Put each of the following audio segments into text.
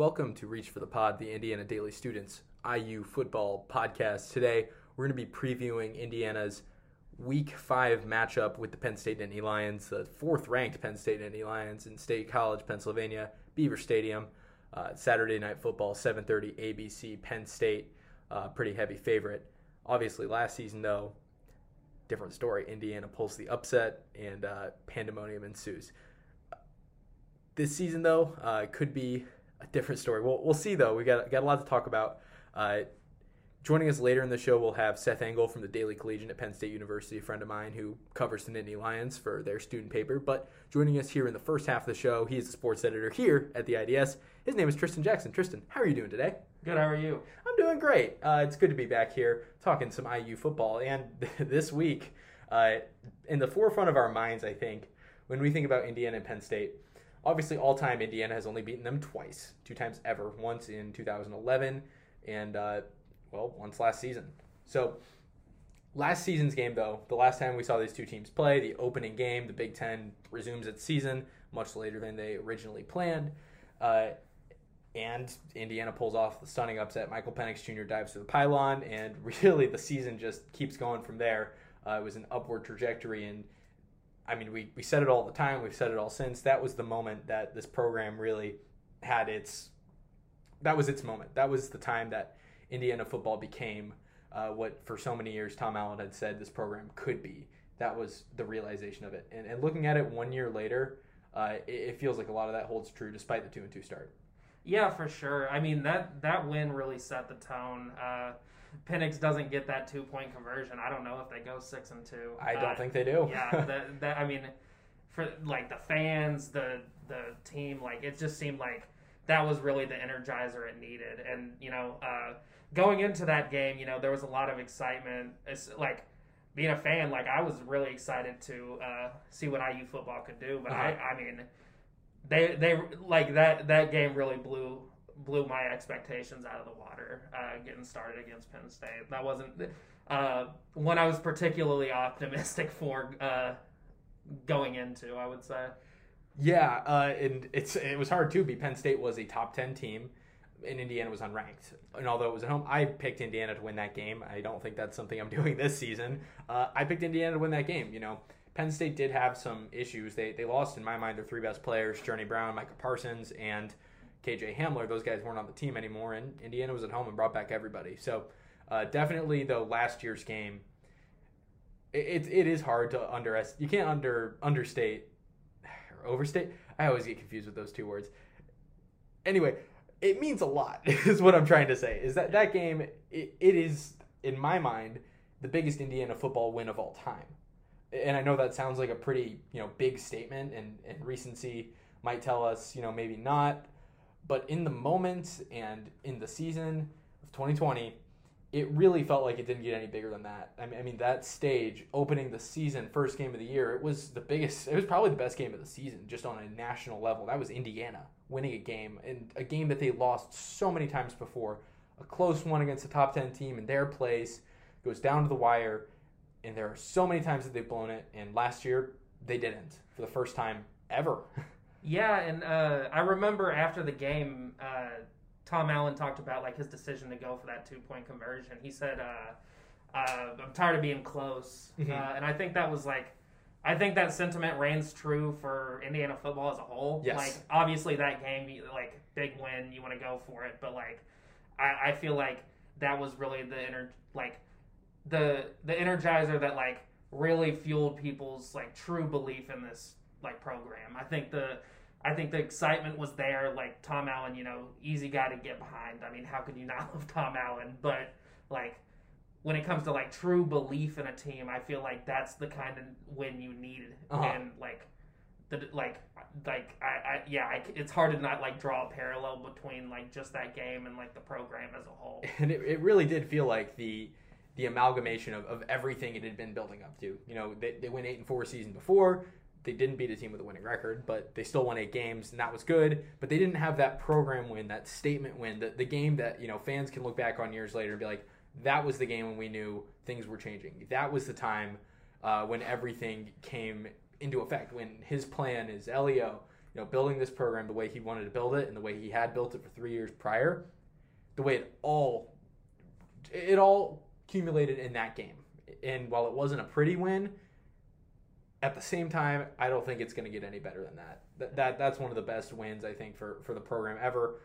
Welcome to Reach for the Pod, the Indiana Daily Students IU football podcast. Today, we're going to be previewing Indiana's Week 5 matchup with the Penn State Nittany Lions, the fourth ranked Penn State Nittany Lions in State College, Pennsylvania, Beaver Stadium. Uh, Saturday Night Football, 7:30 ABC, Penn State, uh, pretty heavy favorite. Obviously, last season though, different story. Indiana pulls the upset, and uh, pandemonium ensues. This season though, uh, could be a different story. We'll, we'll see though. We got got a lot to talk about. Uh, Joining us later in the show, we'll have Seth Engel from the Daily Collegian at Penn State University, a friend of mine who covers the Nittany Lions for their student paper. But joining us here in the first half of the show, he is the sports editor here at the IDS. His name is Tristan Jackson. Tristan, how are you doing today? Good. How are you? I'm doing great. Uh, it's good to be back here talking some IU football. And this week, uh, in the forefront of our minds, I think, when we think about Indiana and Penn State, obviously all time Indiana has only beaten them twice, two times ever. Once in 2011 and uh, well, once last season. So, last season's game, though, the last time we saw these two teams play, the opening game, the Big Ten resumes its season much later than they originally planned. Uh, and Indiana pulls off the stunning upset. Michael Penix Jr. dives to the pylon, and really the season just keeps going from there. Uh, it was an upward trajectory, and I mean, we, we said it all the time. We've said it all since. That was the moment that this program really had its. That was its moment. That was the time that Indiana football became uh, what for so many years Tom Allen had said this program could be. That was the realization of it. And, and looking at it one year later, uh, it, it, feels like a lot of that holds true despite the two and two start. Yeah, for sure. I mean that that win really set the tone. Uh, Penix doesn't get that two point conversion. I don't know if they go six and two. I don't uh, think they do. yeah, that, that I mean, for like the fans, the the team, like it just seemed like that was really the energizer it needed. And you know, uh, going into that game, you know, there was a lot of excitement. It's like being a fan, like I was really excited to uh, see what IU football could do. But uh-huh. I, I mean, they they like that that game really blew blew my expectations out of the water. Uh, getting started against Penn State, that wasn't uh, one I was particularly optimistic for uh, going into. I would say. Yeah, uh, and it's it was hard too. Be Penn State was a top ten team and Indiana was unranked. And although it was at home, I picked Indiana to win that game. I don't think that's something I'm doing this season. Uh, I picked Indiana to win that game. You know, Penn State did have some issues. They they lost in my mind their three best players: Journey Brown, Micah Parsons, and KJ Hamler. Those guys weren't on the team anymore, and Indiana was at home and brought back everybody. So uh, definitely, though, last year's game, it, it, is hard to underestimate. You can't under understate or overstate. I always get confused with those two words. Anyway, it means a lot is what i'm trying to say is that that game it, it is in my mind the biggest indiana football win of all time and i know that sounds like a pretty you know big statement and, and recency might tell us you know maybe not but in the moment and in the season of 2020 it really felt like it didn't get any bigger than that. I mean, I mean, that stage opening the season, first game of the year, it was the biggest. It was probably the best game of the season, just on a national level. That was Indiana winning a game, and a game that they lost so many times before. A close one against a top ten team in their place goes down to the wire, and there are so many times that they've blown it. And last year they didn't for the first time ever. Yeah, and uh, I remember after the game. Uh, Tom Allen talked about like his decision to go for that two point conversion. He said, uh, uh, "I'm tired of being close," mm-hmm. uh, and I think that was like, I think that sentiment reigns true for Indiana football as a whole. Yes. Like obviously that game, like big win, you want to go for it, but like, I, I feel like that was really the inner like the the energizer that like really fueled people's like true belief in this like program. I think the I think the excitement was there. Like Tom Allen, you know, easy guy to get behind. I mean, how could you not love Tom Allen? But like when it comes to like true belief in a team, I feel like that's the kind of win you need. Uh-huh. And like the like like I, I yeah, I, it's hard to not like draw a parallel between like just that game and like the program as a whole. And it, it really did feel like the the amalgamation of, of everything it had been building up to. You know, they, they went eight and four season before they didn't beat a team with a winning record, but they still won eight games, and that was good. But they didn't have that program win, that statement win, the, the game that you know fans can look back on years later and be like, that was the game when we knew things were changing. That was the time uh, when everything came into effect. When his plan is Elio, you know, building this program the way he wanted to build it and the way he had built it for three years prior, the way it all it all accumulated in that game. And while it wasn't a pretty win, at the same time, I don't think it's going to get any better than that. That, that that's one of the best wins I think for, for the program ever.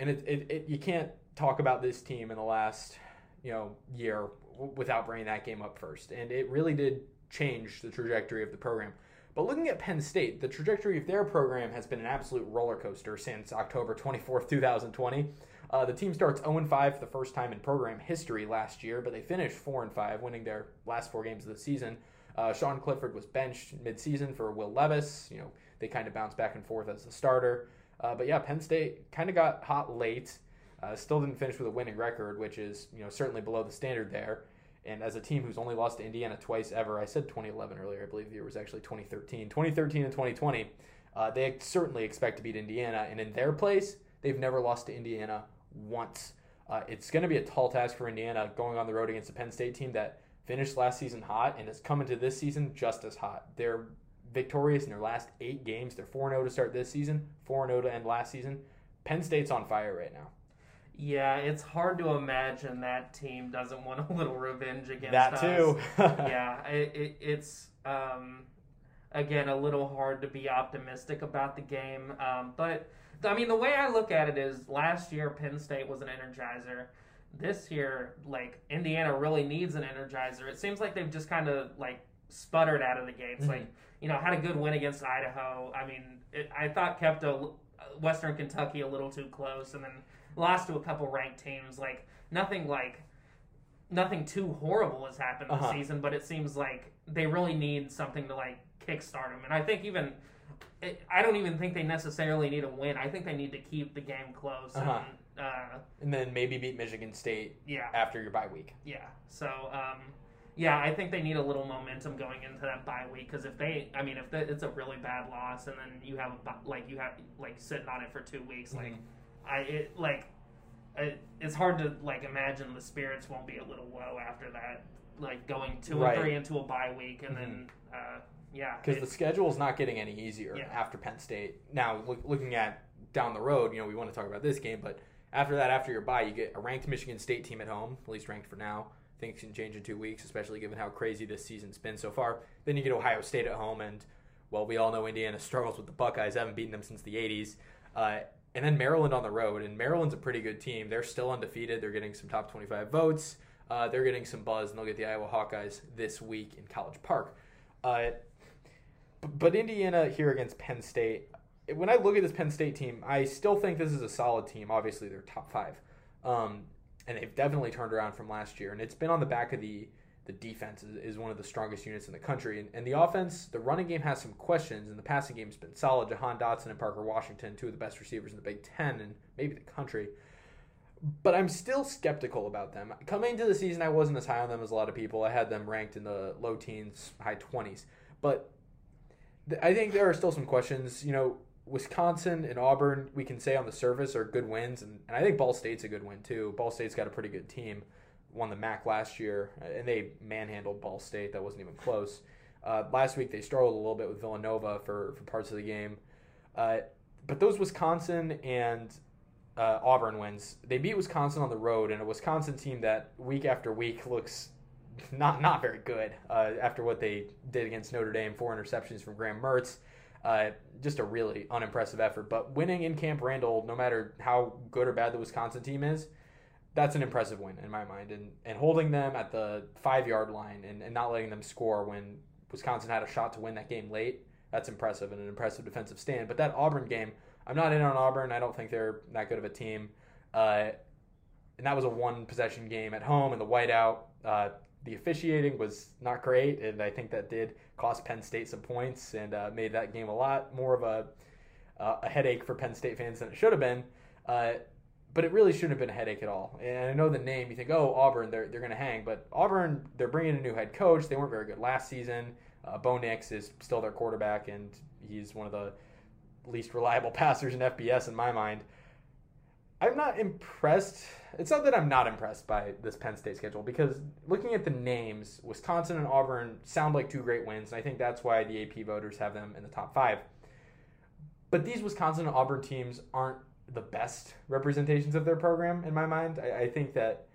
And it, it, it you can't talk about this team in the last you know year without bringing that game up first. And it really did change the trajectory of the program. But looking at Penn State, the trajectory of their program has been an absolute roller coaster since October 24th, 2020. Uh, the team starts 0 5 for the first time in program history last year, but they finished 4 5, winning their last four games of the season. Uh, Sean Clifford was benched midseason for Will Levis. You know, they kind of bounced back and forth as a starter. Uh, but yeah, Penn State kind of got hot late. Uh, still didn't finish with a winning record, which is you know certainly below the standard there. And as a team who's only lost to Indiana twice ever, I said 2011 earlier. I believe the year was actually 2013. 2013 and 2020, uh, they certainly expect to beat Indiana. And in their place, they've never lost to Indiana once. Uh, it's going to be a tall task for Indiana going on the road against a Penn State team that finished last season hot and is coming to this season just as hot. They're victorious in their last eight games. They're 4 0 to start this season, 4 0 to end last season. Penn State's on fire right now. Yeah, it's hard to imagine that team doesn't want a little revenge against that us. too. yeah, it, it, it's um, again a little hard to be optimistic about the game, um, but I mean the way I look at it is last year Penn State was an energizer. This year, like Indiana really needs an energizer. It seems like they've just kind of like sputtered out of the gates. Mm-hmm. Like you know, had a good win against Idaho. I mean, it, I thought kept a Western Kentucky a little too close, and then lost to a couple ranked teams. Like nothing like nothing too horrible has happened this uh-huh. season, but it seems like they really need something to like kickstart them. And I think even I don't even think they necessarily need a win. I think they need to keep the game close. Uh-huh. And, uh, and then maybe beat Michigan State. Yeah. After your bye week. Yeah. So. Um, yeah, I think they need a little momentum going into that bye week because if they, I mean, if the, it's a really bad loss and then you have a, like you have like sitting on it for two weeks, mm-hmm. like I it like it, it's hard to like imagine the spirits won't be a little low after that, like going two right. and three into a bye week, and mm-hmm. then uh, yeah, because the schedule is not getting any easier yeah. after Penn State. Now, look, looking at down the road, you know, we want to talk about this game, but after that, after your bye, you get a ranked Michigan State team at home, at least ranked for now. Things can change in two weeks, especially given how crazy this season's been so far. Then you get Ohio State at home, and well, we all know Indiana struggles with the Buckeyes. Haven't beaten them since the '80s. Uh, and then Maryland on the road, and Maryland's a pretty good team. They're still undefeated. They're getting some top 25 votes. Uh, they're getting some buzz, and they'll get the Iowa Hawkeyes this week in College Park. Uh, but Indiana here against Penn State, when I look at this Penn State team, I still think this is a solid team. Obviously, they're top five, um, and they've definitely turned around from last year. And it's been on the back of the the defense is, one of the strongest units in the country. And, and, the offense, the running game has some questions, and the passing game's been solid. Jahan Dotson and Parker Washington, two of the best receivers in the Big Ten and maybe the country. But I'm still skeptical about them. Coming into the season, I wasn't as high on them as a lot of people. I had them ranked in the low teens, high 20s. But I think there are still some questions. You know, Wisconsin and Auburn, we can say on the surface, are good wins. And, and I think Ball State's a good win, too. Ball State's got a pretty good team won the MAC last year, and they manhandled Ball State. That wasn't even close. Uh, last week they struggled a little bit with Villanova for, for parts of the game. Uh, but those Wisconsin and uh, Auburn wins, they beat Wisconsin on the road, and a Wisconsin team that week after week looks not not very good uh, after what they did against Notre Dame, four interceptions from Graham Mertz. Uh, just a really unimpressive effort. But winning in Camp Randall, no matter how good or bad the Wisconsin team is, that's an impressive win in my mind. And and holding them at the five yard line and, and not letting them score when Wisconsin had a shot to win that game late, that's impressive and an impressive defensive stand. But that Auburn game, I'm not in on Auburn. I don't think they're that good of a team. Uh, and that was a one possession game at home in the whiteout. Uh, the officiating was not great, and I think that did cost Penn State some points and uh, made that game a lot more of a uh, a headache for Penn State fans than it should have been. Uh, but it really shouldn't have been a headache at all. And I know the name, you think, oh, Auburn, they're, they're going to hang. But Auburn, they're bringing a new head coach. They weren't very good last season. Uh, Bo Nix is still their quarterback, and he's one of the least reliable passers in FBS in my mind. I'm not impressed. It's not that I'm not impressed by this Penn State schedule because looking at the names, Wisconsin and Auburn sound like two great wins, and I think that's why the AP voters have them in the top five. but these Wisconsin and Auburn teams aren't the best representations of their program in my mind. I, I think that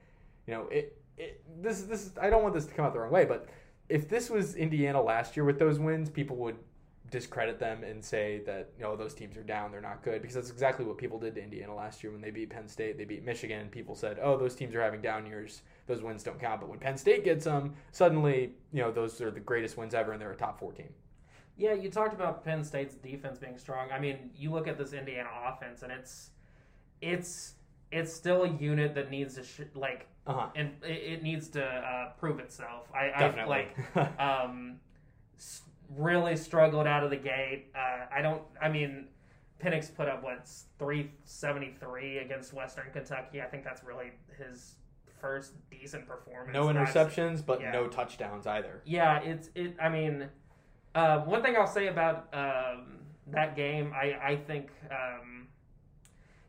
you know it, it. This this I don't want this to come out the wrong way, but if this was Indiana last year with those wins, people would discredit them and say that you know those teams are down, they're not good because that's exactly what people did to Indiana last year when they beat Penn State, they beat Michigan. People said, "Oh, those teams are having down years; those wins don't count." But when Penn State gets them, suddenly you know those are the greatest wins ever, and they're a top four team. Yeah, you talked about Penn State's defense being strong. I mean, you look at this Indiana offense, and it's it's it's still a unit that needs to sh- like Uh-huh. and it, it needs to uh, prove itself. I, I Definitely. like um, really struggled out of the gate. Uh, I don't. I mean, Penix put up what's three seventy three against Western Kentucky. I think that's really his first decent performance. no interceptions, but yeah. no touchdowns either. yeah, it's it. I mean, uh, one thing I'll say about um, that game, I I think um,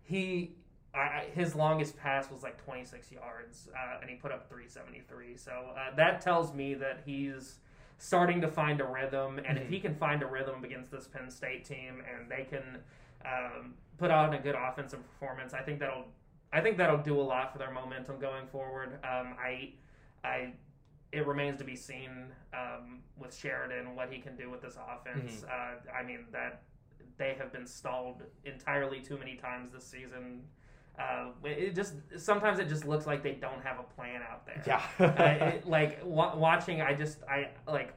he I, I- his longest pass was like 26 yards, uh, and he put up 373. So uh, that tells me that he's starting to find a rhythm, and if Mhm. he can find a rhythm against this Penn State team, and they can um, put on a good offensive performance, I think that'll I think that'll do a lot for their momentum going forward. Um, I I it remains to be seen um, with Sheridan what he can do with this offense. Uh, I mean that they have been stalled entirely too many times this season. Uh, it just sometimes it just looks like they don't have a plan out there. Yeah. uh, it, like wa- watching, I just I like.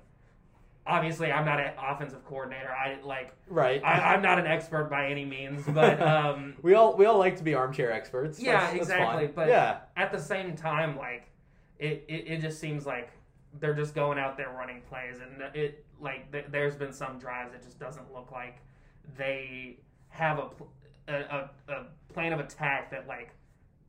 Obviously, I'm not an offensive coordinator. I like right. I, I'm not an expert by any means, but um, we all we all like to be armchair experts. Yeah, That's- that's exactly, fine. but- yeah, at the same time, like it, it, it just seems like they're just going out there running plays, and it like th- there's been some drives that just doesn't look like they have a, pl- a, a plan of attack that like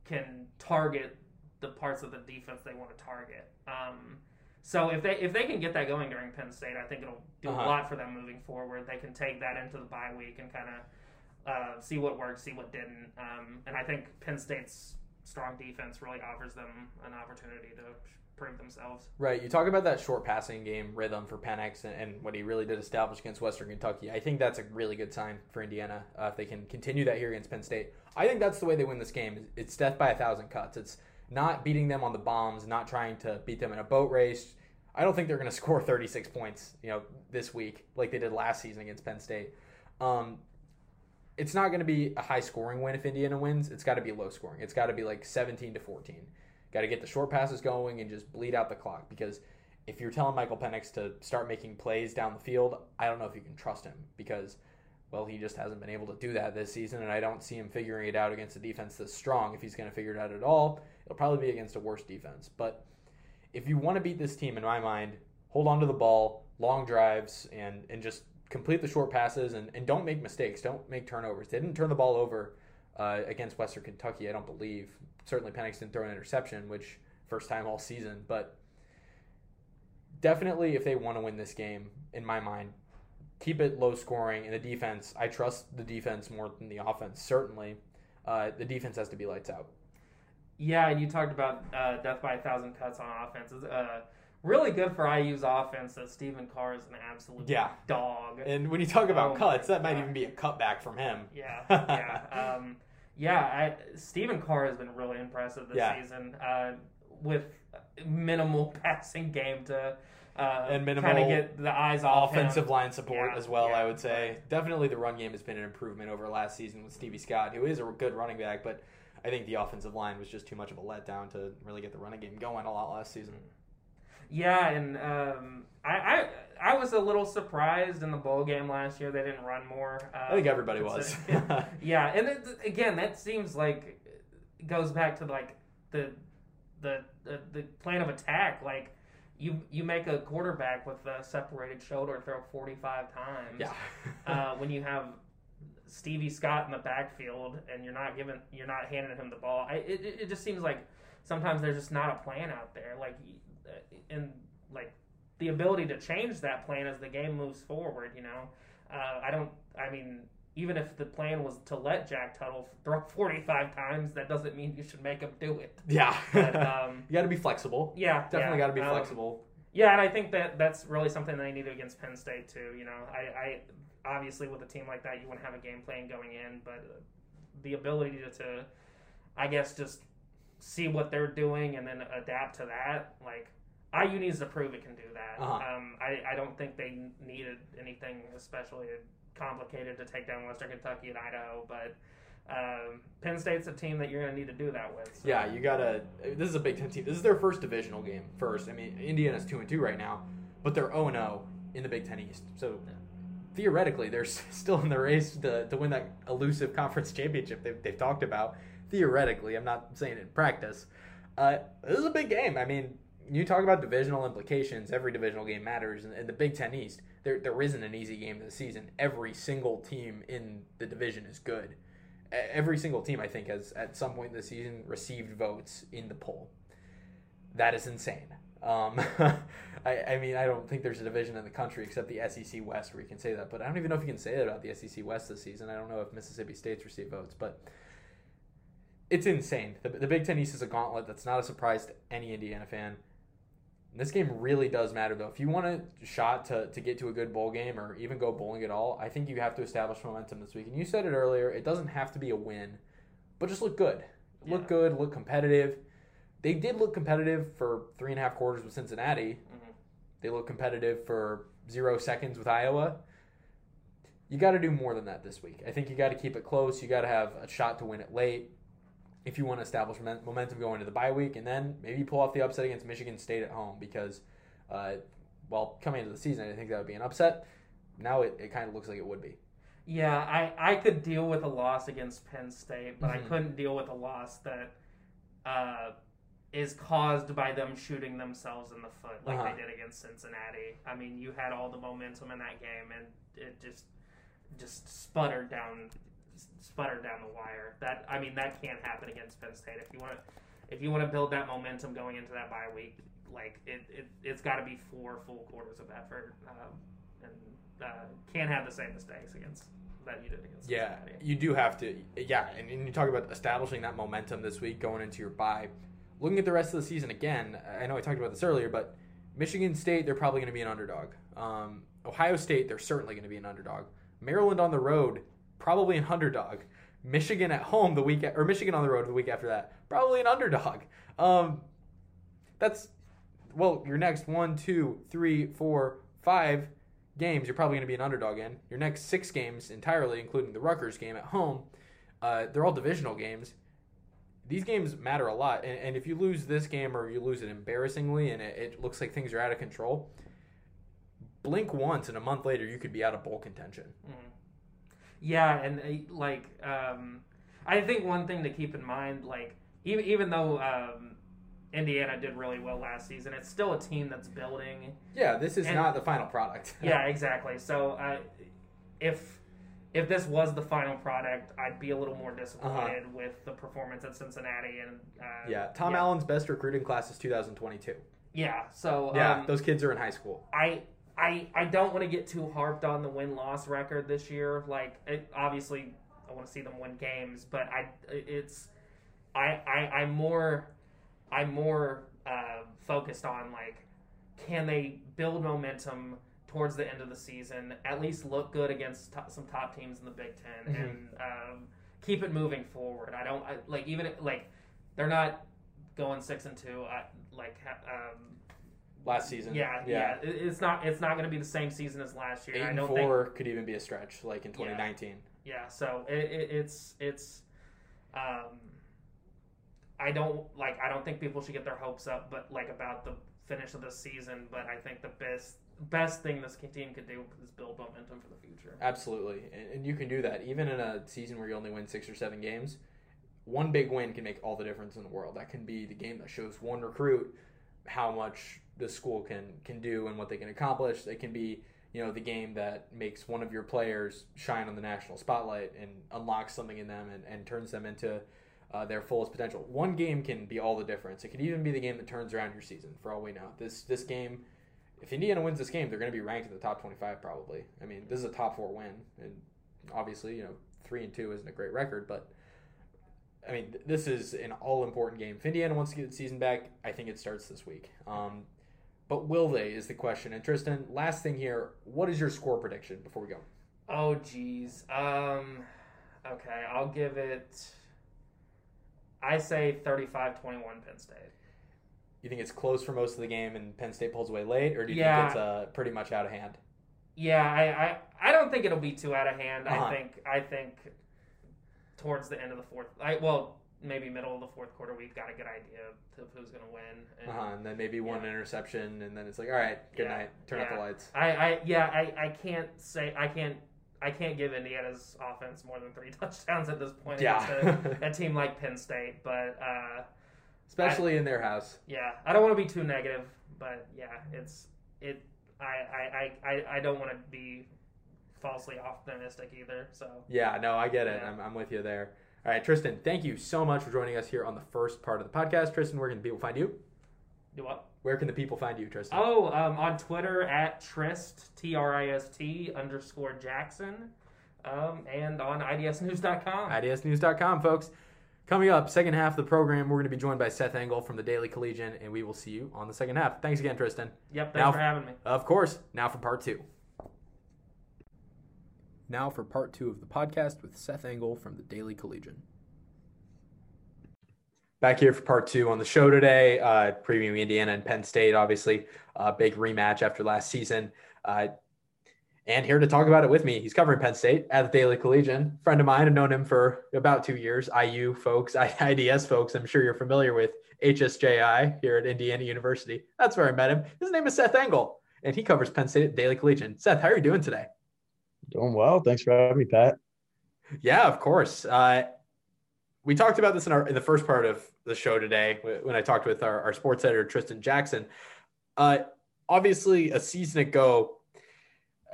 can target the parts of the defense they want to target. Um, so if they if they can get that going during Penn State, I think it'll do Uh-huh. a lot for them moving forward. They can take that into the bye week and kind of uh, see what worked, see what didn't. Um, and I think Penn State's strong defense really offers them an opportunity to prove themselves. right. You talk about that short passing game rhythm for Penix and, and what he really did establish against Western Kentucky. I think that's a really good sign for Indiana uh, if they can continue that here against Penn State. I think that's the way they win this game. It's death by a thousand cuts. It's not beating them on the bombs, not trying to beat them in a boat race. I don't think they're going to score 36 points, you know, this week like they did last season against Penn State. Um, it's not going to be a high scoring win if Indiana wins. It's got to be low scoring. It's got to be like 17 to 14. Got to get the short passes going and just bleed out the clock because if you're telling Michael Penix to start making plays down the field, I don't know if you can trust him because well, he just hasn't been able to do that this season and I don't see him figuring it out against a defense that's strong. If he's going to figure it out at all, it'll probably be against a worse defense. But if you want to beat this team in my mind, hold on to the ball, long drives and and just complete the short passes and, and don't make mistakes. Don't make turnovers. They didn't turn the ball over uh, against Western Kentucky, I don't believe. Certainly Penix didn't throw an interception, which first time all season. But definitely if they want to win this game, in my mind, keep it low scoring. And the defense, I trust the defense more than the offense, certainly. Uh, the defense has to be lights out. Yeah, and you talked about uh, death by a thousand cuts on offenses. Uh, really good for IU's offense that Stephen Carr is an absolute Yeah. dog. And when you talk about Oh cuts, that might even be a cutback from him. Yeah, yeah, um, yeah. I, Stephen Carr has been really impressive this Yeah. season uh, with minimal passing game to uh, And minimal kind of get the eyes off him. offensive line support Yeah, as well. yeah, I would say definitely the run game has been an improvement over last season with Stevie Scott, who is a good running back, but I think the offensive line was just too much of a letdown to really get the running game going a lot last season. Yeah, and um, I, I I was a little surprised in the bowl game last year they didn't run more. Uh, I think everybody was. yeah, and it, again, that seems like goes back to like the the the, the plan of attack. Like you you make a quarterback with a separated shoulder throw forty five times. yeah. uh, when you have Stevie Scott in the backfield and you're not giving you're not handing him the ball. I, it it- just seems like sometimes there's just not a plan out there. Like and like the ability to change that plan as the game moves forward. You know, uh, I don't. I mean. Even if the plan was to let Jack Tuttle throw 45 times, that doesn't mean you should make him do it. yeah. But, um, you got to be flexible. Yeah, Definitely yeah, got to be um, flexible. Yeah, and I think that that's really something that they need against Penn State too. You know, I, I obviously with a team like that, you wouldn't have a game plan going in, but the ability to, to, I guess, just see what they're doing and then adapt to that, like. IU needs to prove it can do that. Uh-huh. Um, I, I don't think they needed anything especially complicated to take down Western Kentucky and Idaho, but um, Penn State's a team that you're going to need to do that with. so. Yeah, you gotta. This is a Big Ten team. This is their first divisional game. First, I mean, Indiana's two and two right now, but they're zero and zero in the Big Ten East. So theoretically, they're still in the race to, to win that elusive conference championship they've, they've talked about. Theoretically, I'm not saying in practice. Uh, this is a big game. I mean, you talk about divisional implications. Every divisional game matters. In, the Big Ten East, there there isn't an easy game this season. Every single team in the division is good. Every single team, I think, has at some point this season received votes in the poll. That is insane. Um, I, I mean, I don't think there's a division in the country except the SEC West where you can say that. But I don't even know if you can say that about the SEC West this season. I don't know if Mississippi State's received votes, but it's insane. The, the Big Ten East is a gauntlet. That's not a surprise to any Indiana fan. This game really does matter, though. If you want a shot to, to get to a good bowl game or even go bowling at all, I think you have to establish momentum this week. And you said it earlier, it doesn't have to be a win, but just look good. Look Yeah. good, look competitive. They did look competitive for three and a half quarters with Cincinnati. Mhm. They look competitive for zero seconds with Iowa. You got to do more than that this week. I think you got to keep it close. You got to have a shot to win it late if you want to establish momentum going into the bye week, and then maybe pull off the upset against Michigan State at home because, uh, well, coming into the season, I didn't think that would be an upset. Now it, it kind of looks like it would be. Yeah, I, I could deal with a loss against Penn State, but Mhm. I couldn't deal with a loss that uh, is caused by them shooting themselves in the foot like Uh-huh. they did against Cincinnati. I mean, you had all the momentum in that game, and it just just sputtered down sputtered down the wire. That I mean, that can't happen against Penn State. If you want to if you want to build that momentum going into that bye week, like it, it it's got to be four full quarters of effort, um, and uh, can't have the same mistakes against that you did against Yeah, Cincinnati. you do have to. Yeah, and, and you talk about establishing that momentum this week going into your bye. Looking at the rest of the season again, I know I talked about this earlier, but Michigan State, they're probably going to be an underdog. Um, Ohio State, they're certainly going to be an underdog. Maryland on the road, probably an underdog. Michigan at home the week, or Michigan on the road the week after that, probably an underdog. Um, that's well, your next one, two, three, four, five games, you're probably going to be an underdog in. Your next six games entirely, including the Rutgers game at home, uh, they're all divisional games. These games matter a lot, and, and if you lose this game or you lose it embarrassingly, and it, it looks like things are out of control, blink once, and a month later you could be out of bowl contention. Mhm. Yeah, and uh, like um, I think one thing to keep in mind, like even even though um, Indiana did really well last season, it's still a team that's building. Yeah, this is And- not the final product. Yeah, exactly. So uh, if if this was the final product, I'd be a little more disappointed with the performance at Cincinnati and uh, yeah, Tom yeah. Allen's best recruiting class is 2022. Yeah, so Yeah, um, those kids are in high school. I I I don't want to get too harped on the win loss record this year. Like, it, obviously, I want to see them win games, but I it's I I I'm more I'm more uh, focused on like can they build momentum towards the end of the season, at least look good against some top teams in the Big 10 Mhm. and um, keep it moving forward. I don't I, like even like they're not going six and two. I, like ha- um, Last season. yeah, yeah. It- It's not. It's not going to be the same season as last year. Eight I and don't four think. could even be a stretch, like in 2019. Yeah. So it, it, it's it's. Um, I don't like. I don't think people should get their hopes up, but like about the finish of the season. But I think the best best thing this team could do is build momentum for the future. Absolutely, and, and you can do that even in a season where you only win six or seven games. One big win can make all the difference in the world. That can be the game that shows one recruit how much the school can can do and what they can accomplish. It can be you know the game that makes one of your players shine on the national spotlight and unlocks something in them and, and turns them into uh, their fullest potential. One game can be all the difference. It could even be the game that turns around your season. For all we know, this this game if Indiana wins this game, they're going to be ranked in the top 25 probably. I mean, this is a top four win, and obviously, you know, three and two isn't a great record, but I mean, this is an all important game. If Indiana wants to get the season back, I think it starts this week. Um, But will they is the question. And Tristan, last thing here, what is your score prediction before we go? Oh, geez. Um, okay, I'll give it. I say 35 21 Penn State. You think it's close for most of the game and Penn State pulls away late, or do you Yeah. think it's uh, pretty much out of hand? Yeah, I, I, I don't think it'll be too out of hand. Uh-huh. I think I think towards the end of the fourth, I well maybe middle of the fourth quarter, we've got a good idea of who's going to win. And Uh-huh. And then maybe one Yeah. interception, and then it's like, all right, good Yeah. night, turn off the lights. I, I yeah I, I can't say I can't I can't give Indiana's offense more than three touchdowns at this point Yeah. a, a team like Penn State, but uh, Especially in their house. yeah, I don't want to be too negative, but yeah, it's it. I I, I, I, I don't want to be falsely optimistic either. So Yeah, no, I get it. Yeah. I'm, I'm with you there. All right, Tristan, thank you so much for joining us here on the first part of the podcast. Tristan, where can the people find you? do what? Where can the people find you, Tristan? Oh, um, on Twitter at Trist T R I S T underscore Jackson, um, and on IDSNews.com. IDSnews.com, folks. Coming up, second half of the program, we're going to be joined by Seth Engel from the Daily Collegian, and we will see you on the second half. Thanks again, Tristan. Yep, thanks Now- for having me. Of course, now for part two. Now for part two of the podcast with Seth Engel from the Daily Collegian. Back here for part two on the show today, uh, previewing Indiana and Penn State, obviously, a big rematch after last season. Uh, and here to talk about it with me, he's covering Penn State at the Daily Collegian. Friend of mine, I've known him for about two years. IU folks, IDS folks, I'm sure you're familiar with HSJI here at Indiana University. That's where I met him. His name is Seth Engel, and he covers Penn State at Daily Collegian. Seth, how are you doing today? Doing well. Thanks for having me, Pat. Yeah, of course. Uh, we talked about this in our in the first part of the show today when I talked with our, our sports editor Tristan Jackson. Uh, obviously, a season ago,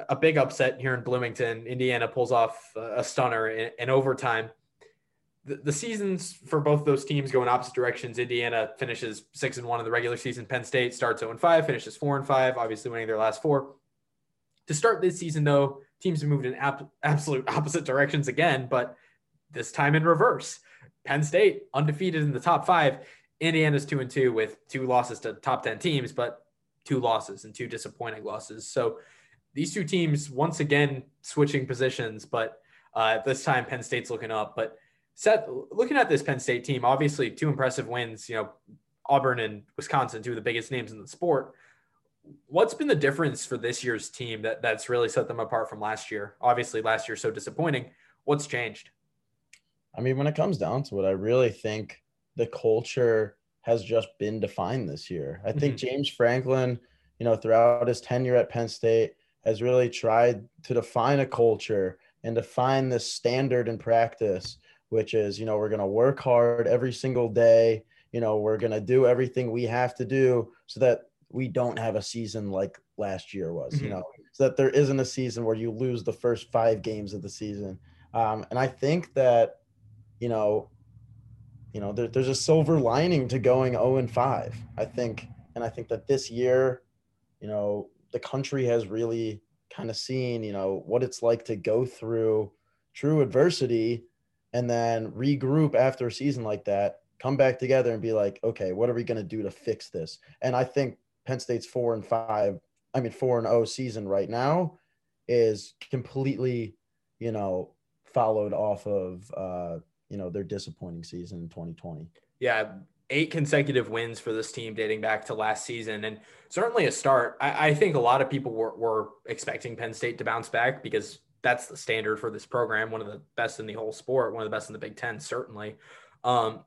a big upset here in Bloomington. Indiana pulls off a stunner in, in overtime. The, the seasons for both those teams go in opposite directions. Indiana finishes six and one in the regular season. Penn State starts zero and five, finishes four and five, obviously winning their last four. To start this season, though, teams moved in ab- absolute opposite directions again, but this time in reverse. Penn State undefeated in the top five. Indiana's two and two with two losses to top 10 teams, but two losses and two disappointing losses. So these two teams once again switching positions, but uh, this time Penn State's looking up. But Seth, looking at this Penn State team, obviously two impressive wins, you know, Auburn and Wisconsin, two of the biggest names in the sport. What's been the difference for this year's team that, that's really set them apart from last year? Obviously, last year so disappointing. What's changed? I mean, when it comes down to it, I really think the culture has just been defined this year. I think mm-hmm. James Franklin, you know, throughout his tenure at Penn State, has really tried to define a culture and define this standard in practice, which is, you know, we're going to work hard every single day. You know, we're going to do everything we have to do so that we don't have a season like last year was, Mhm. you know, so that there isn't a season where you lose the first five games of the season. Um, and I think that, you know, you know, there, there's a silver lining to going 0 and 5. I think, and I think that this year, you know, the country has really kind of seen, you know, what it's like to go through true adversity and then regroup after a season like that, come back together and be like, okay, what are we going to do to fix this? And I think Penn State's four and five, I mean, four and oh season right now is completely, you know, followed off of, uh, you know, their disappointing season in 2020. Yeah, eight consecutive wins for this team dating back to last season, and certainly a start. I, I think a lot of people were, were expecting Penn State to bounce back because that's the standard for this program. One of the best in the whole sport, one of the best in the Big Ten, certainly. Um,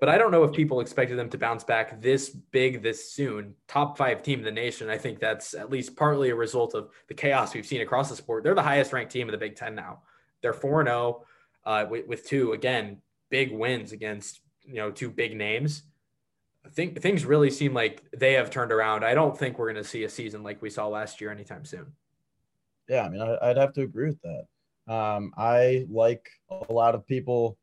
but I don't know if people expected them to bounce back this big this soon. Top five team in the nation. I think that's at least partly a result of the chaos we've seen across the sport. They're the highest ranked team in the Big Ten now. They're four and zero uh, with, two again big wins against you know two big names. I think things really seem like they have turned around. I don't think we're going to see a season like we saw last year anytime soon. Yeah, I mean, I, I'd have to agree with that. Um, I like a lot of people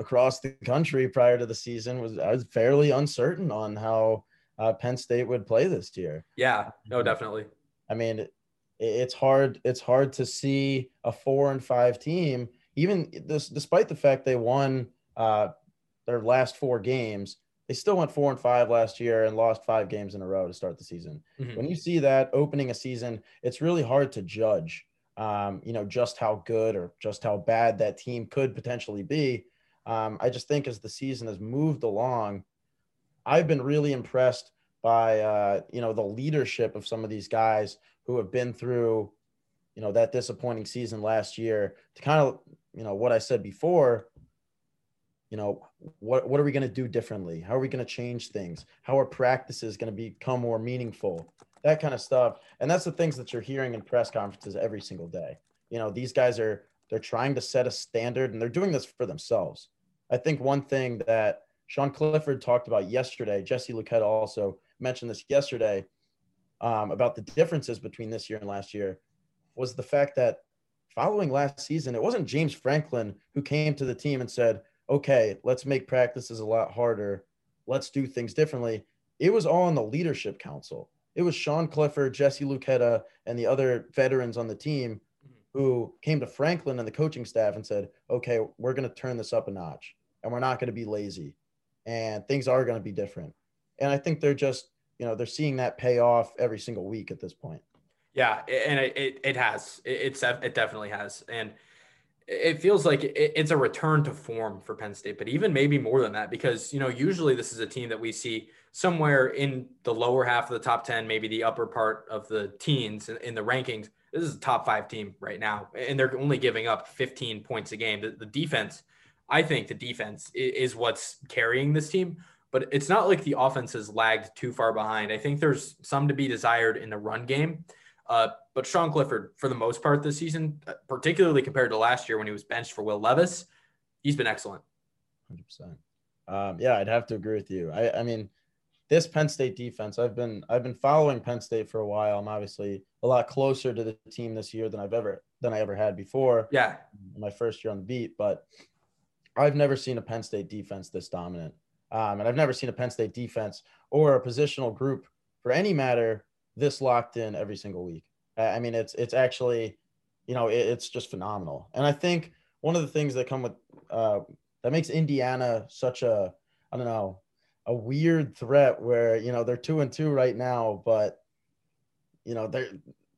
across the country prior to the season was I was fairly uncertain on how uh, Penn State would play this year. Yeah, no, definitely. I mean, it, it's hard. It's hard to see a four and five team, even this, despite the fact they won uh, their last four games. they still went four and five last year and lost five games in a row to start the season. Mhm. When you see that opening a season, it's really hard to judge, um, you know, just how good or just how bad that team could potentially be. Um, I just think as the season has moved along, I've been really impressed by uh, you know the leadership of some of these guys who have been through, you know, that disappointing season last year. To kind of you know what I said before, you know, what what are we going to do differently? How are we going to change things? How are practices going to become more meaningful? That kind of stuff. And that's the things that you're hearing in press conferences every single day. You know, these guys are they're trying to set a standard and they're doing this for themselves. I think one thing that Sean Clifford talked about yesterday, Jesse Luketa also mentioned this yesterday um, about the differences between this year and last year, was the fact that following last season, it wasn't James Franklin who came to the team and said, okay, let's make practices a lot harder. Let's do things differently. It was all in the leadership council. It was Sean Clifford, Jesse Luketa, and the other veterans on the team who came to Franklin and the coaching staff and said, okay, we're going to turn this up a notch and we're not going to be lazy and things are going to be different. And I think they're just, you know, they're seeing that pay off every single week at this point. Yeah, and it, it, has. It's it definitely has, and it feels like it's a return to form for Penn State, but even maybe more than that, because you know usually this is a team that we see somewhere in the lower half of the top ten, maybe the upper part of the teens in, the rankings. This is a top five team right now, and they're only giving up 15 points a game. The defense, I think, the defense is, what's carrying this team but it's not like the offense has lagged too far behind. I think there's some to be desired in the run game. Uh, but Sean Clifford, for the most part this season, uh, particularly compared to last year when he was benched for Will Levis, he's been excellent. 100%. Um, yeah, I'd have to agree with you. I, I mean, this Penn State defense, I've been I've been following Penn State for a while. I'm obviously a lot closer to the team this year than I've ever than I ever had before. Yeah, my first year on the beat, but I've never seen a Penn State defense this dominant. Um, and I've never seen a Penn State defense or a positional group for any matter this locked in every single week. I mean, it's it's actually, you know, it, it's just phenomenal. And I think one of the things that come with uh, that makes Indiana such a, I don't know, a weird threat where you know they're two and two right now, but you know they're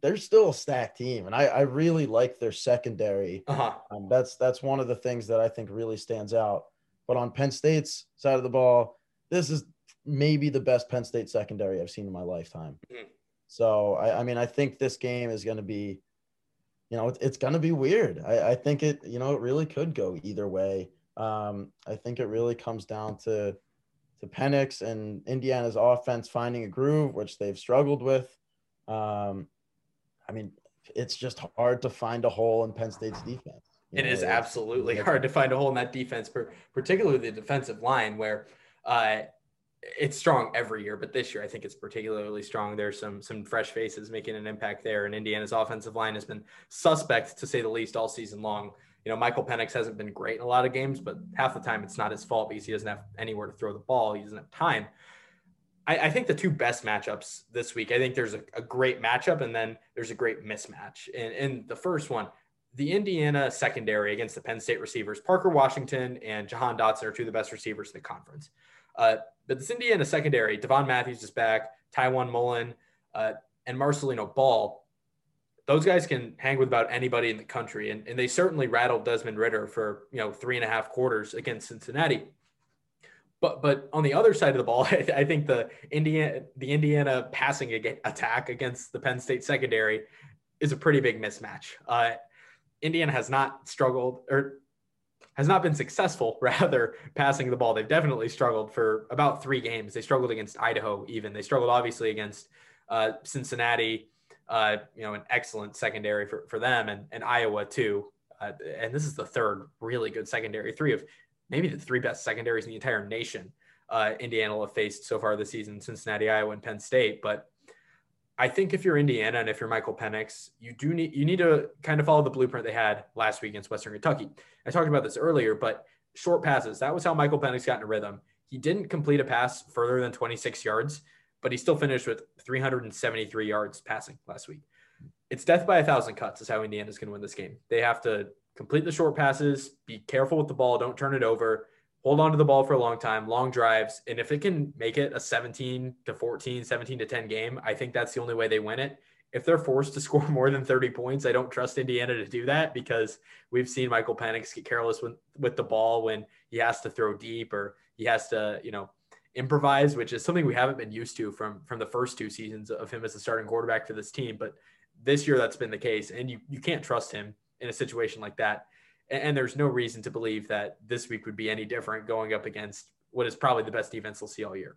they're still a stacked team, and I, I really like their secondary. uh-huh. Um, that's that's one of the things that I think really stands out. But on Penn State's side of the ball, this is maybe the best Penn State secondary I've seen in my lifetime. Mhm. So I, I mean, I think this game is going to be, you know, it's, it's going to be weird. I, I think it, you know, it really could go either way. Um, I think it really comes down to to Penix and Indiana's offense finding a groove, which they've struggled with. Um, I mean, it's just hard to find a hole in Penn State's defense. It know, is absolutely hard to find a hole in that defense, particularly the defensive line, where uh, it's strong every year, but this year I think it's particularly strong. There's some some fresh faces making an impact there, and Indiana's offensive line has been suspect to say the least all season long. You know, Michael Penix hasn't been great in a lot of games, but half the time it's not his fault because he doesn't have anywhere to throw the ball. He doesn't have time. I, I think the two best matchups this week, I think there's a, a great matchup and then there's a great mismatch. And, and the first one, the Indiana secondary against the Penn State receivers, Parker Washington and Jahan Dotson are two of the best receivers in the conference. Uh, but this Indiana secondary, Devon Matthews is back, Tiawan Mullen, uh, and Marcelino Ball. Those guys can hang with about anybody in the country, and, and they certainly rattled Desmond Ridder for you know three and a half quarters against Cincinnati. But but on the other side of the ball, I, I think the Indiana the Indiana passing ag- attack against the Penn State secondary is a pretty big mismatch. Uh, Indiana has not struggled or has not been successful rather passing the ball. They've definitely struggled for about three games. They struggled against Idaho, even they struggled obviously against uh, Cincinnati. Uh, you know, an excellent secondary for, for them and, and Iowa too. Uh, and this is the third really good secondary, three of maybe the three best secondaries in the entire nation. Uh, Indiana have faced so far this season, Cincinnati, Iowa, and Penn State. But I think if you're Indiana and if you're Michael Penix, you do need you need to kind of follow the blueprint they had last week against Western Kentucky. I talked about this earlier, but short passes, that was how Michael Penix got in rhythm. He didn't complete a pass further than 26 yards, but he still finished with 373 yards passing last week. It's death by a thousand cuts is how Indiana's going to win this game. They have to complete the short passes, be careful with the ball, don't turn it over, hold on to the ball for a long time, long drives. And if it can make it a 17 to 14, 17 to 10 game, I think that's the only way they win it. If they're forced to score more than 30 points, I don't trust Indiana to do that because we've seen Michael Penix get careless with, with the ball when he has to throw deep or he has to, you know, improvise, which is something we haven't been used to from from the first two seasons of him as a starting quarterback for this team. But this year that's been the case. And you, you can't trust him in a situation like that and there's no reason to believe that this week would be any different going up against what is probably the best defense they'll see all year.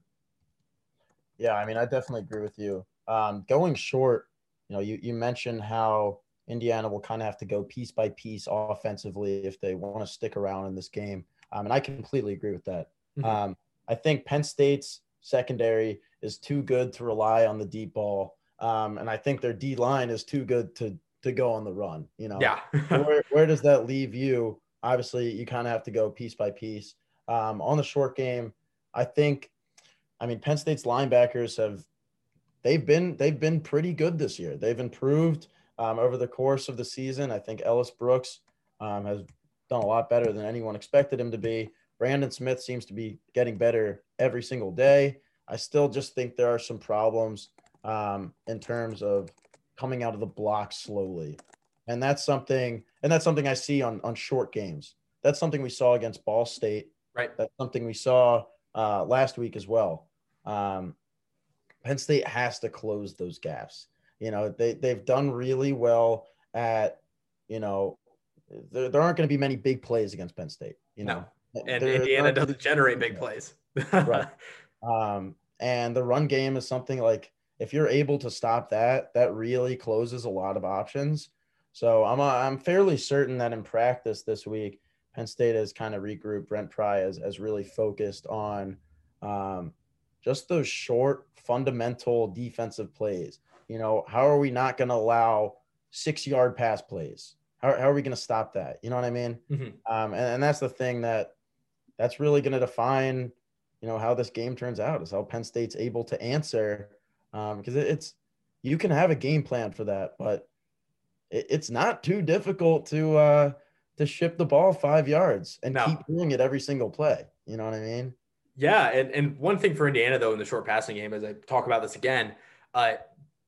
Yeah, I mean, I definitely agree with you. Um, going short, you know, you, you mentioned how Indiana will kind of have to go piece by piece offensively if they want to stick around in this game. Um, and I completely agree with that. Mm-hmm. Um, I think Penn State's secondary is too good to rely on the deep ball. Um, and I think their D line is too good to to go on the run. You know, yeah. where where does that leave you? Obviously, you kind of have to go piece by piece. Um, on the short game, I think, I mean, Penn State's linebackers have they've been they've been pretty good this year. They've improved um, over the course of the season. I think Ellis Brooks um, has done a lot better than anyone expected him to be. Brandon Smith seems to be getting better every single day. I still just think there are some problems um, in terms of coming out of the block slowly. And that's something, and that's something I see on, on short games. That's something we saw against Ball State. Right. That's something we saw uh, last week as well. Um, Penn State has to close those gaps. You know, they, they've done really well at, you know, there, there aren't going to be many big plays against Penn State. You know, no. and they're, Indiana doesn't generate big plays. right. Um, and the run game is something like if you're able to stop that, that really closes a lot of options. So I'm uh, I'm fairly certain that in practice this week, Penn State has kind of regrouped. Brent Pry has, has really focused on um, just those short, fundamental defensive plays. You know, how are we not going to allow six yard pass plays? How, how are we going to stop that? You know what I mean? Mm-hmm. Um, and, and that's the thing that that's really going to define, you know, how this game turns out is how Penn State's able to answer because um, it's you can have a game plan for that, but it, it's not too difficult to uh, to ship the ball five yards and no. keep doing it every single play. You know what I mean? Yeah, and, and one thing for Indiana though in the short passing game, as I talk about this again, uh,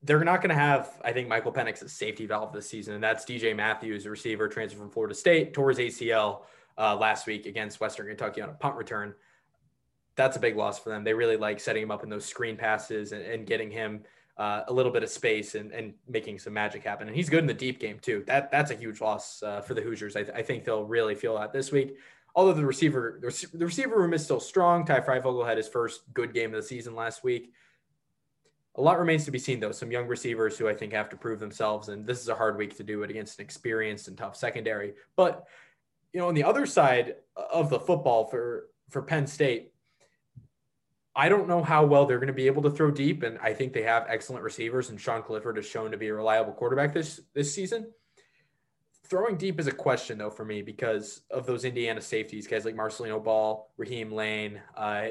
they're not going to have, I think, Michael Penix as safety valve this season, and that's DJ Matthews, a receiver transfer from Florida State, tore his ACL uh, last week against Western Kentucky on a punt return that's a big loss for them. They really like setting him up in those screen passes and, and getting him uh, a little bit of space and, and making some magic happen. And he's good in the deep game too. That that's a huge loss uh, for the Hoosiers. I, th- I, think they'll really feel that this week. Although the receiver the receiver room is still strong. Ty Fryfogle had his first good game of the season last week. A lot remains to be seen though. Some young receivers who I think have to prove themselves, and this is a hard week to do it against an experienced and tough secondary. But you know, on the other side of the football for for Penn State, I don't know how well they're going to be able to throw deep, and I think they have excellent receivers, and Sean Clifford has shown to be a reliable quarterback this this season. Throwing deep is a question though for me because of those Indiana safeties, guys like Marcelino Ball, Raheem Layne, uh,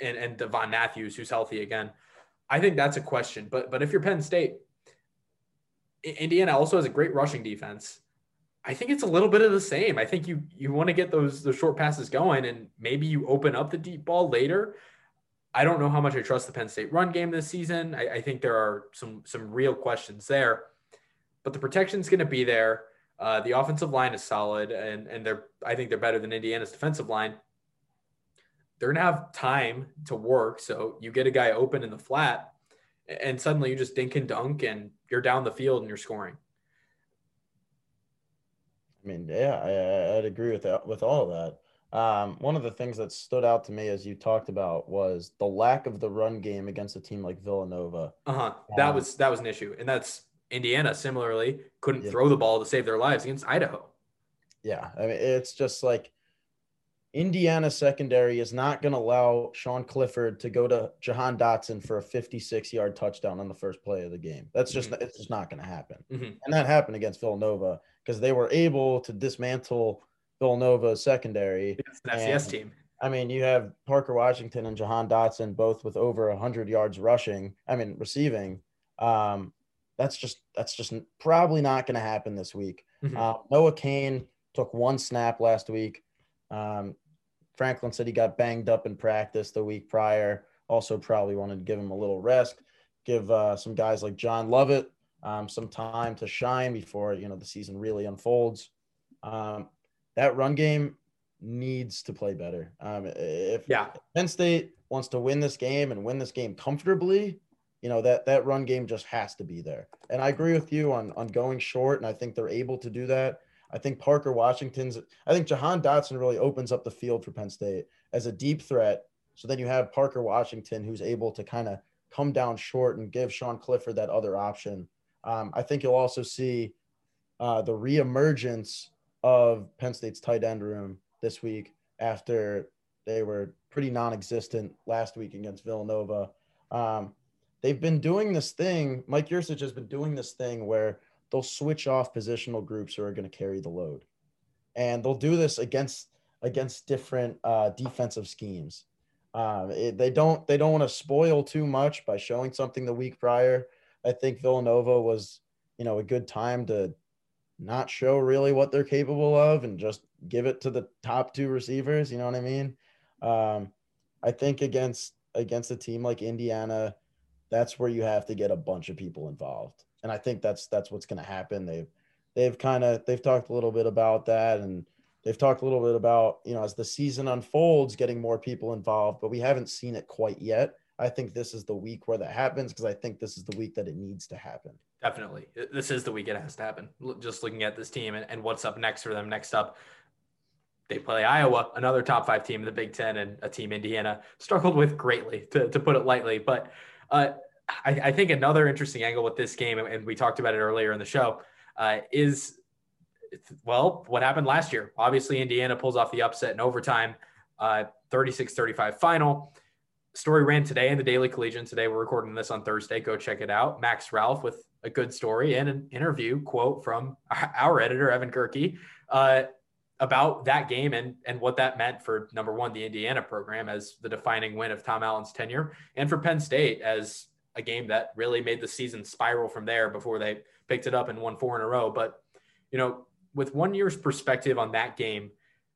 and and Devon Matthews, who's healthy again. I think that's a question. But but if you're Penn State, Indiana also has a great rushing defense. I think it's a little bit of the same. I think you you want to get those the short passes going, and maybe you open up the deep ball later. I don't know how much I trust the Penn State run game this season. I, I think there are some some real questions there, but the protection's going to be there. Uh, the offensive line is solid, and and they're I think they're better than Indiana's defensive line. They're gonna have time to work, so you get a guy open in the flat, and suddenly you just dink and dunk, and you're down the field and you're scoring. I mean, yeah, I, I'd agree with that, with all of that. Um, one of the things that stood out to me as you talked about was the lack of the run game against a team like Villanova. Uh huh. That um, was that was an issue, and that's Indiana. Similarly, couldn't yeah. throw the ball to save their lives against Idaho. Yeah, I mean it's just like Indiana secondary is not going to allow Sean Clifford to go to Jahan Dotson for a 56 yard touchdown on the first play of the game. That's just mm-hmm. it's just not going to happen, mm-hmm. and that happened against Villanova because they were able to dismantle Villanova secondary. It's an FCS and, team. I mean, you have Parker Washington and Jahan Dotson both with over 100 yards rushing. I mean, receiving. Um, that's just that's just probably not going to happen this week. Mm-hmm. Uh, Noah Cain took one snap last week. Um, Franklin said he got banged up in practice the week prior. Also, probably wanted to give him a little rest, give uh, some guys like John Lovett um, some time to shine before you know the season really unfolds. Um, that run game needs to play better. Um, if yeah. Penn State wants to win this game and win this game comfortably, you know that that run game just has to be there. And I agree with you on on going short, and I think they're able to do that. I think Parker Washington's. I think Jahan Dotson really opens up the field for Penn State as a deep threat. So then you have Parker Washington who's able to kind of come down short and give Sean Clifford that other option. Um, I think you'll also see uh, the reemergence of Penn State's tight end room this week after they were pretty non-existent last week against Villanova. Um, they've been doing this thing. Mike Yurcich has been doing this thing where they'll switch off positional groups who are going to carry the load, and they'll do this against against different uh, defensive schemes. Um, it, they don't they don't want to spoil too much by showing something the week prior. I think Villanova was you know a good time to not show really what they're capable of and just give it to the top two receivers. You know what I mean? Um, I think against against a team like Indiana, that's where you have to get a bunch of people involved, and I think that's that's what's going to happen. They've they've kind of they've talked a little bit about that, and they've talked a little bit about you know as the season unfolds, getting more people involved, but we haven't seen it quite yet. I think this is the week where that happens because I think this is the week that it needs to happen. Definitely. This is the week it has to happen. Just looking at this team and, and what's up next for them. Next up, they play Iowa, another top five team in the Big Ten, and a team Indiana struggled with greatly, to, to put it lightly. But uh, I, I, think another interesting angle with this game, and we talked about it earlier in the show, uh, is well, what happened last year? Obviously, Indiana pulls off the upset in overtime, uh, 36 35 final. Story ran today in the Daily Collegian. Today, we're recording this on Thursday. Go check it out. Max Ralph with a good story and an interview quote from our editor, Evan Kirky, uh, about that game and, and what that meant for number one, the Indiana program as the defining win of Tom Allen's tenure, and for Penn State as a game that really made the season spiral from there before they picked it up and won four in a row. But, you know, with one year's perspective on that game,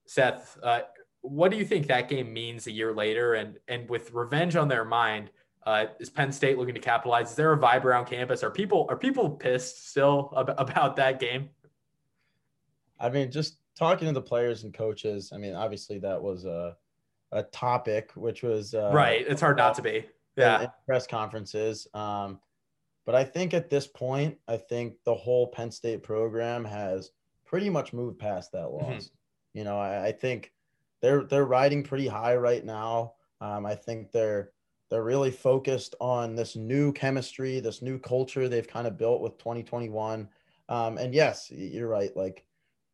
Seth, uh, what do you think that game means a year later? And and with revenge on their mind, uh, is Penn State looking to capitalize? Is there a vibe around campus? Are people are people pissed still ab- about that game? I mean, just talking to the players and coaches. I mean, obviously that was a a topic, which was uh, right. It's hard not to be. Yeah. press conferences. Um, but I think at this point, I think the whole Penn State program has pretty much moved past that loss. Mm-hmm. You know, I, I, think they're they're riding pretty high right now. Um, I think they're they're really focused on this new chemistry, this new culture they've kind of built with 2021. Um, and yes, you're right. Like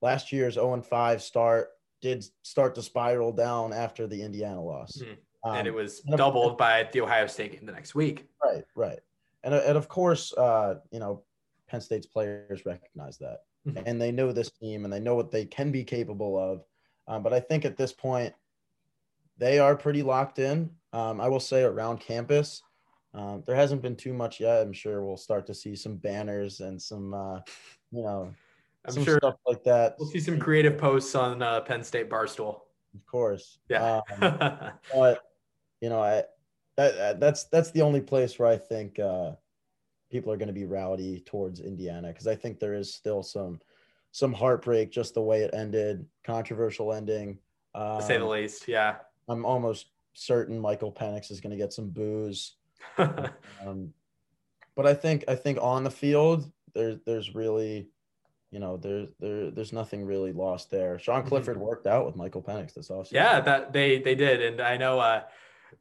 last year's 0 and 5 start did start to spiral down after the Indiana loss. Mm-hmm. Um, and it was doubled by the Ohio State game the next week. Right, right. And, and of course, uh, you know, Penn State's players recognize that. Mm-hmm. And they know this team and they know what they can be capable of. Um, but I think at this point, they are pretty locked in. Um, I will say around campus, um, there hasn't been too much yet. I'm sure we'll start to see some banners and some, uh, you know, I'm some sure stuff like that. We'll see some creative posts on uh, Penn State Barstool. Of course. Yeah. Um, but you know, I that that's that's the only place where I think uh, people are going to be rowdy towards Indiana because I think there is still some some heartbreak just the way it ended, controversial ending. Um, to say the um, least, yeah. I'm almost certain Michael Penix is going to get some boos. um, but I think I think on the field there's there's really, you know, there's there there's nothing really lost there. Sean mm-hmm. Clifford worked out with Michael Penix this offseason. Yeah, that they they did, and I know uh,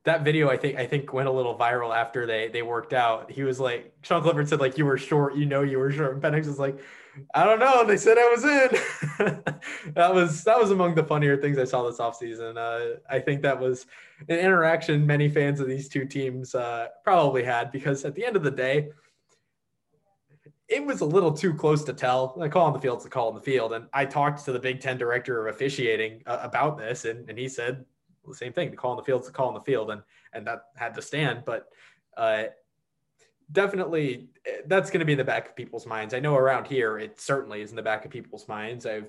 that video I think I think went a little viral after they they worked out. He was like Sean Clifford said like you were short, you know you were short. And Penix was like, I don't know. They said I was in. that was that was among the funnier things I saw this offseason. Uh, I think that was an interaction many fans of these two teams uh, probably had because at the end of the day, it was a little too close to tell. A call on the field's a call on the field. And I talked to the Big Ten director of officiating uh, about this, and, and he said the same thing. The call on the field's a call on the field, and and that had to stand. But uh, definitely that's going to be in the back of people's minds. I know around here it certainly is in the back of people's minds. I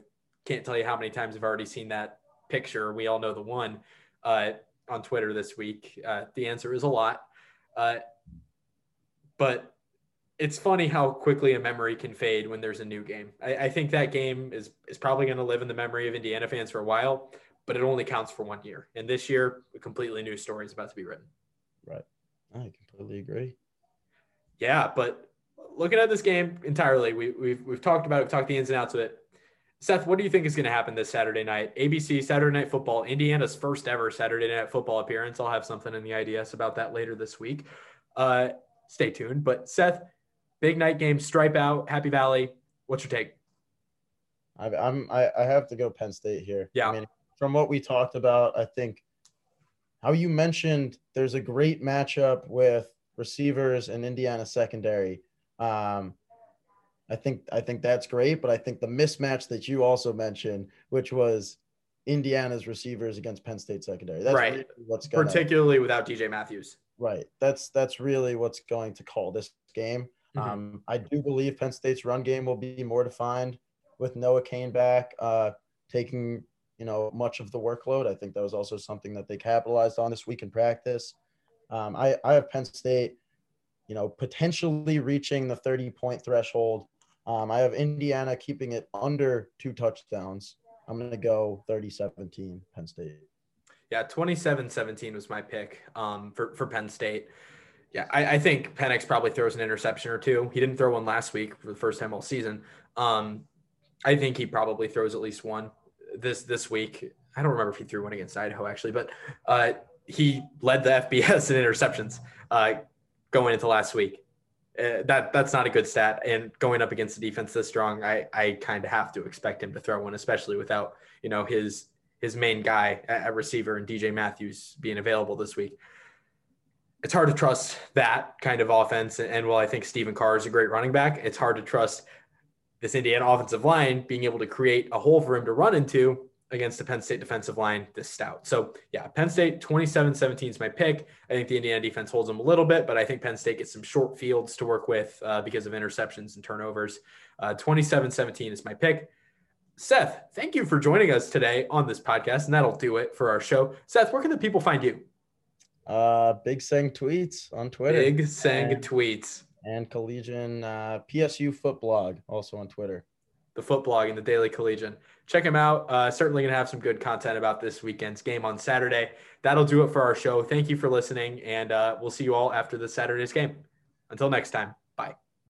can't tell you how many times I've already seen that picture. We all know the one uh, on Twitter this week. Uh, the answer is a lot. Uh, but it's funny how quickly a memory can fade when there's a new game. I, I think that game is is probably going to live in the memory of Indiana fans for a while, but it only counts for one year. And this year, a completely new story is about to be written. Right. I completely agree. Yeah, but looking at this game entirely, we, we've we've talked about it, we've talked the ins and outs of it. Seth, what do you think is going to happen this Saturday night? ABC Saturday Night Football, Indiana's first ever Saturday Night Football appearance. I'll have something in the IDS about that later this week. Uh, stay tuned. But Seth, big night game, stripe out, Happy Valley. What's your take? I, I'm I, I have to go Penn State here. Yeah. I mean, from what we talked about, I think how you mentioned there's a great matchup with receivers and Indiana secondary. Um, I think I think that's great, but I think the mismatch that you also mentioned, which was Indiana's receivers against Penn State secondary, that's Right. really what's going Particularly without DJ Matthews. right. That's that's really what's going to call this game. Mhm. Um, I do believe Penn State's run game will be more defined with Noah Cain back, uh, taking you know much of the workload. I think that was also something that they capitalized on this week in practice. Um, I I have Penn State, you know, potentially reaching the 30 point threshold. Um, I have Indiana keeping it under two touchdowns. I'm going to go 30-17 Penn State. Yeah, 27-17 was my pick um, for, for Penn State. Yeah, I, I think Penix probably throws an interception or two. He didn't throw one last week for the first time all season. Um, I think he probably throws at least one this this week. I don't remember if he threw one against Idaho actually, but uh, he led the FBS in interceptions uh, going into last week. Uh, that that's not a good stat. And going up against a defense this strong, I I kind of have to expect him to throw one, especially without you know his his main guy at, receiver and DJ Matthews being available this week. It's hard to trust that kind of offense. And while I think Stephen Carr is a great running back, it's hard to trust this Indiana offensive line being able to create a hole for him to run into against the Penn State defensive line this stout. So, yeah, Penn State 27 17 is my pick. I think the Indiana defense holds them a little bit, but I think Penn State gets some short fields to work with uh, because of interceptions and turnovers. 27 uh, 17 is my pick. Seth, thank you for joining us today on this podcast, and that'll do it for our show. Seth, where can the people find you? Uh, Big Sang tweets on Twitter. Big Sang tweets, and Collegian uh, PSU Foot Blog also on Twitter. the foot blog, and the Daily Collegian. Check him out. Uh, certainly going to have some good content about this weekend's game on Saturday. That'll do it for our show. Thank you for listening, and uh, we'll see you all after the Saturday's game. Until next time, bye.